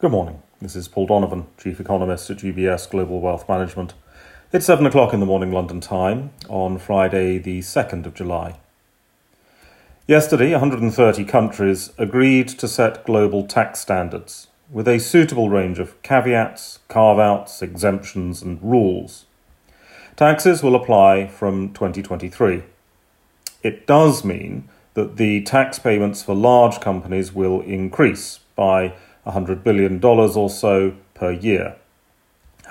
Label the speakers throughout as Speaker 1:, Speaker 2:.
Speaker 1: Good morning. This is Paul Donovan, Chief Economist at UBS Global Wealth Management. It's 7 o'clock in the morning London time on Friday, the 2nd of July. Yesterday, 130 countries agreed to set global tax standards with a suitable range of caveats, carve outs, exemptions, and rules. Taxes will apply from 2023. It does mean that the tax payments for large companies will increase by $100 billion or so per year.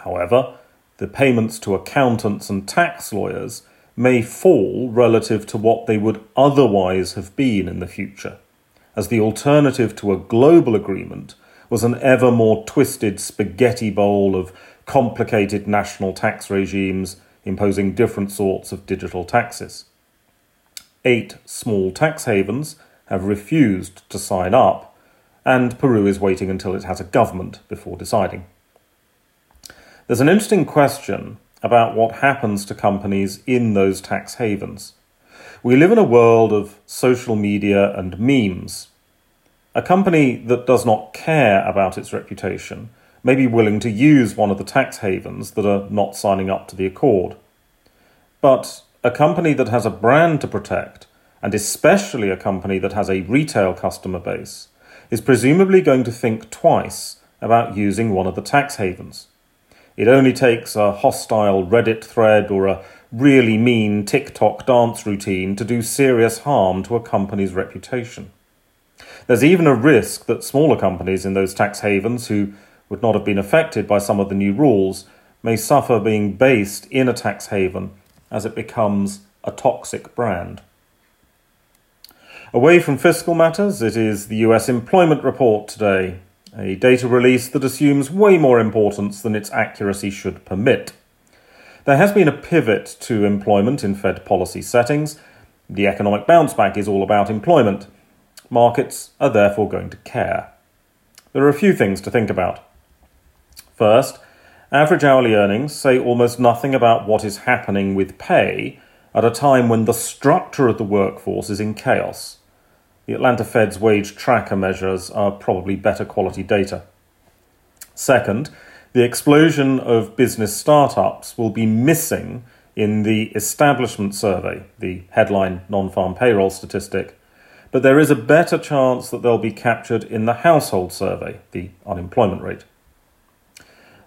Speaker 1: However, the payments to accountants and tax lawyers may fall relative to what they would otherwise have been in the future, as the alternative to a global agreement was an ever more twisted spaghetti bowl of complicated national tax regimes imposing different sorts of digital taxes. Eight small tax havens have refused to sign up and Peru is waiting until it has a government before deciding. There's an interesting question about what happens to companies in those tax havens. We live in a world of social media and memes. A company that does not care about its reputation may be willing to use one of the tax havens that are not signing up to the accord. But a company that has a brand to protect, and especially a company that has a retail customer base, is presumably going to think twice about using one of the tax havens. It only takes a hostile Reddit thread or a really mean TikTok dance routine to do serious harm to a company's reputation. There's even a risk that smaller companies in those tax havens who would not have been affected by some of the new rules may suffer being based in a tax haven as it becomes a toxic brand. Away from fiscal matters, it is the US employment report today, a data release that assumes way more importance than its accuracy should permit. There has been a pivot to employment in Fed policy settings. The economic bounce back is all about employment. Markets are therefore going to care. There are a few things to think about. First, average hourly earnings say almost nothing about what is happening with pay at a time when the structure of the workforce is in chaos. The Atlanta Fed's wage tracker measures are probably better quality data. Second, the explosion of business startups will be missing in the establishment survey, the headline non farm payroll statistic, but there is a better chance that they'll be captured in the household survey, the unemployment rate.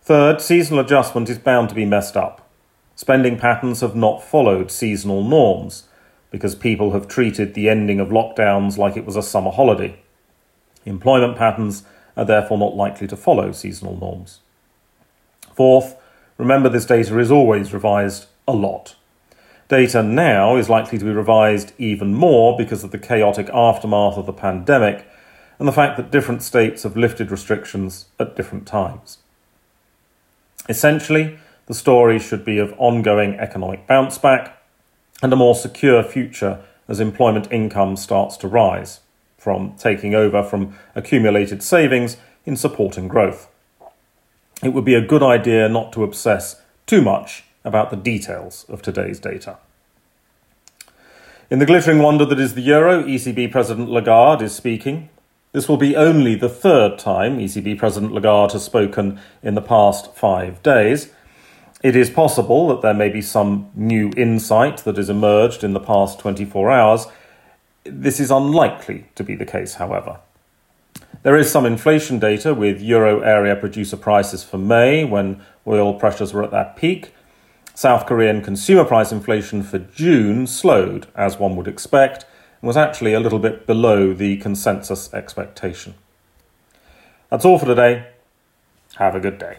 Speaker 1: Third, seasonal adjustment is bound to be messed up. Spending patterns have not followed seasonal norms, because people have treated the ending of lockdowns like it was a summer holiday. Employment patterns are therefore not likely to follow seasonal norms. Fourth, remember this data is always revised a lot. Data now is likely to be revised even more because of the chaotic aftermath of the pandemic and the fact that different states have lifted restrictions at different times. Essentially, the story should be of ongoing economic bounce back and a more secure future as employment income starts to rise from taking over from accumulated savings in supporting growth. It would be a good idea not to obsess too much about the details of today's data. In the glittering wonder that is the euro, ECB President Lagarde is speaking. This will be only the third time ECB President Lagarde has spoken in the past five days, it is possible that there may be some new insight that has emerged in the past 24 hours. This is unlikely to be the case, however. There is some inflation data with euro area producer prices for May when oil pressures were at that peak. South Korean consumer price inflation for June slowed, as one would expect, and was actually a little bit below the consensus expectation. That's all for today. Have a good day.